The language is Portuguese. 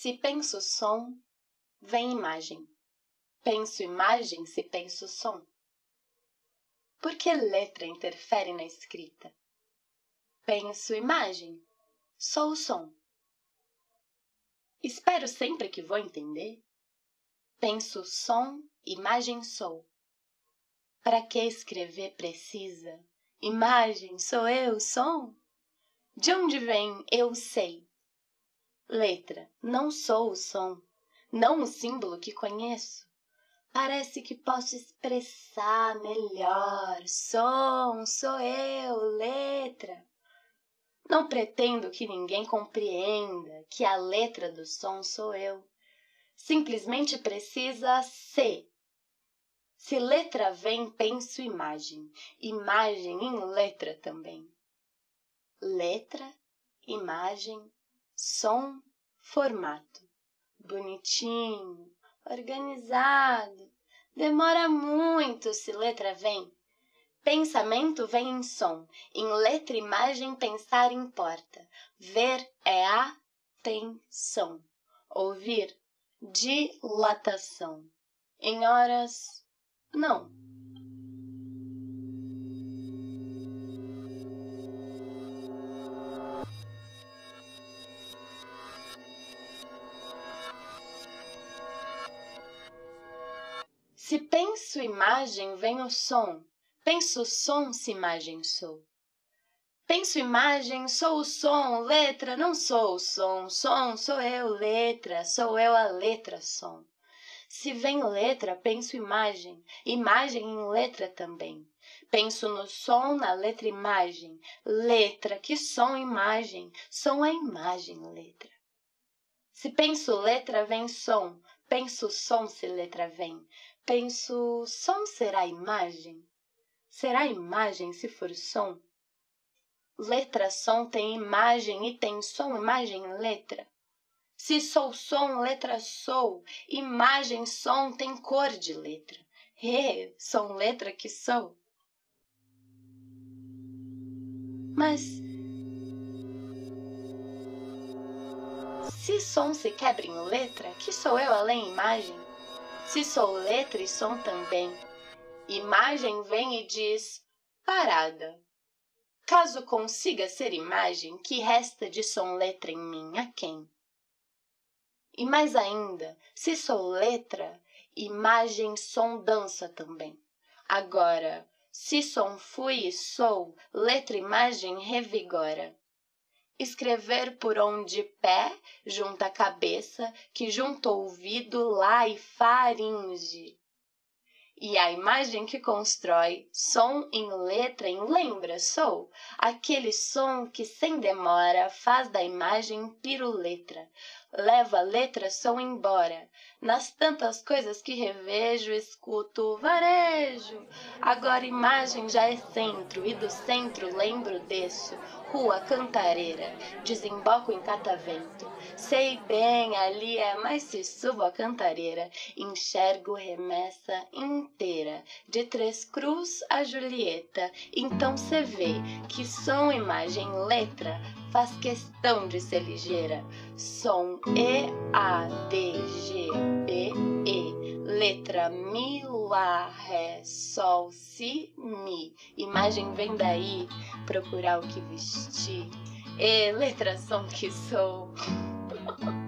Se penso som, vem imagem. Penso imagem se penso som. Por que letra interfere na escrita? Penso imagem, sou o som. Espero sempre que vou entender. Penso som, imagem sou. Para que escrever precisa? Imagem, sou eu, som? De onde vem eu sei? Letra, não sou o som, não o símbolo que conheço. Parece que posso expressar melhor. Som, sou eu, letra. Não pretendo que ninguém compreenda que a letra do som sou eu. Simplesmente precisa ser. Se letra vem, penso imagem. Imagem em letra também. Letra, imagem, som, formato. Bonitinho, organizado. Demora muito se letra vem. Pensamento vem em som, em letra imagem pensar importa. Ver é atenção, ouvir dilatação. Em horas, não. Se penso imagem, vem o som. Penso som, se imagem sou. Penso imagem, sou o som, letra, não sou o som. Som, sou eu, letra, sou eu a letra, som. Se vem letra, penso imagem, imagem em letra também. Penso no som, na letra imagem, letra, que som imagem, som é imagem, letra. Se penso letra, vem som, penso som se letra vem. Penso, som será imagem? Será imagem se for som? Letra, som tem imagem e tem som, imagem, letra. Se sou som, letra sou, imagem, som tem cor de letra. Re, som, letra que sou. Mas se som se quebra em letra, que sou eu além imagem? Se sou letra e som também, imagem vem e diz parada. Caso consiga ser imagem, que resta de som letra em mim a quem? E mais ainda, se sou letra, imagem som dança também. Agora, se som fui e sou, letra imagem revigora escrever por onde pé junta cabeça, que junta ouvido lá e faringe. E a imagem que constrói, som em letra em lembra, sou, aquele som que sem demora faz da imagem piruletra, leva a letra som embora, nas tantas coisas que revejo, escuto varejo. Agora imagem já é centro, e do centro lembro desço, rua Cantareira, desemboco em Catavento. Sei bem, ali é, mas se subo a Cantareira, enxergo remessa inteira, de Três Cruz a Julieta. Então cê vê que som, imagem, letra faz questão de ser ligeira. Som E, A, D, G, B, E. Letra Mi, Lá, Ré, Sol, Si, Mi. Imagem vem daí, procurar o que vestir. E letra som que sou.